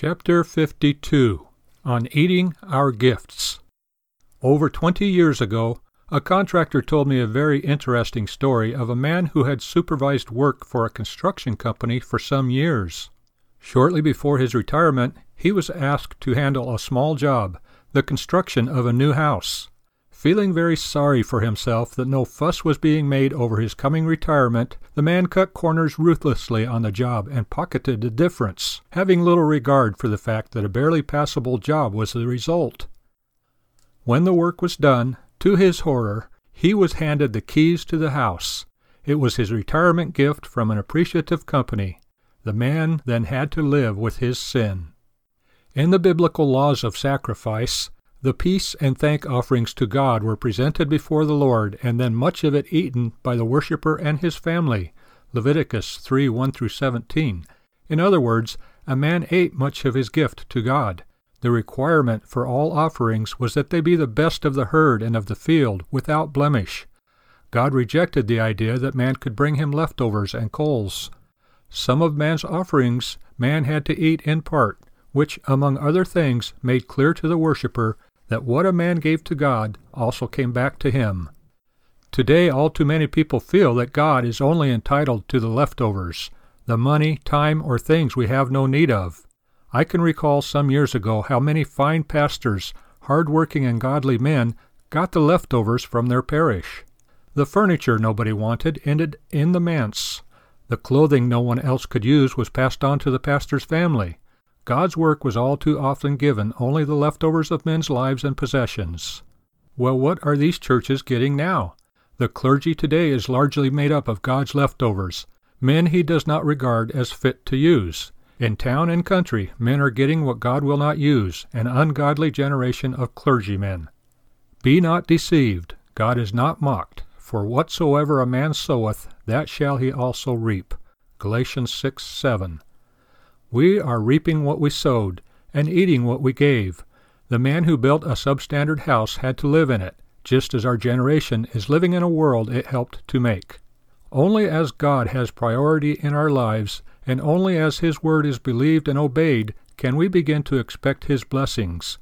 Chapter 52 On Eating Our Gifts. Over twenty years ago, a contractor told me a very interesting story of a man who had supervised work for a construction company for some years. Shortly before his retirement, he was asked to handle a small job, the construction of a new house. Feeling very sorry for himself that no fuss was being made over his coming retirement, the man cut corners ruthlessly on the job and pocketed the difference, having little regard for the fact that a barely passable job was the result. When the work was done, to his horror, he was handed the keys to the house. It was his retirement gift from an appreciative company. The man then had to live with his sin. In the biblical laws of sacrifice, the peace and thank offerings to God were presented before the Lord, and then much of it eaten by the worshipper and his family. Leviticus 3 1 through 17. In other words, a man ate much of his gift to God. The requirement for all offerings was that they be the best of the herd and of the field, without blemish. God rejected the idea that man could bring him leftovers and coals. Some of man's offerings man had to eat in part, which, among other things, made clear to the worshipper that what a man gave to God also came back to him. Today, all too many people feel that God is only entitled to the leftovers, the money, time, or things we have no need of. I can recall some years ago how many fine pastors, hard-working and godly men, got the leftovers from their parish. The furniture nobody wanted ended in the manse. The clothing no one else could use was passed on to the pastor's family. God's work was all too often given only the leftovers of men's lives and possessions. Well, what are these churches getting now? The clergy today is largely made up of God's leftovers, men he does not regard as fit to use. In town and country, men are getting what God will not use, an ungodly generation of clergymen. Be not deceived, God is not mocked, for whatsoever a man soweth, that shall he also reap. Galatians 6 7. We are reaping what we sowed, and eating what we gave. The man who built a substandard house had to live in it, just as our generation is living in a world it helped to make. Only as God has priority in our lives, and only as His word is believed and obeyed, can we begin to expect His blessings.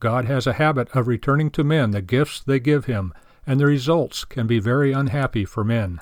God has a habit of returning to men the gifts they give Him, and the results can be very unhappy for men.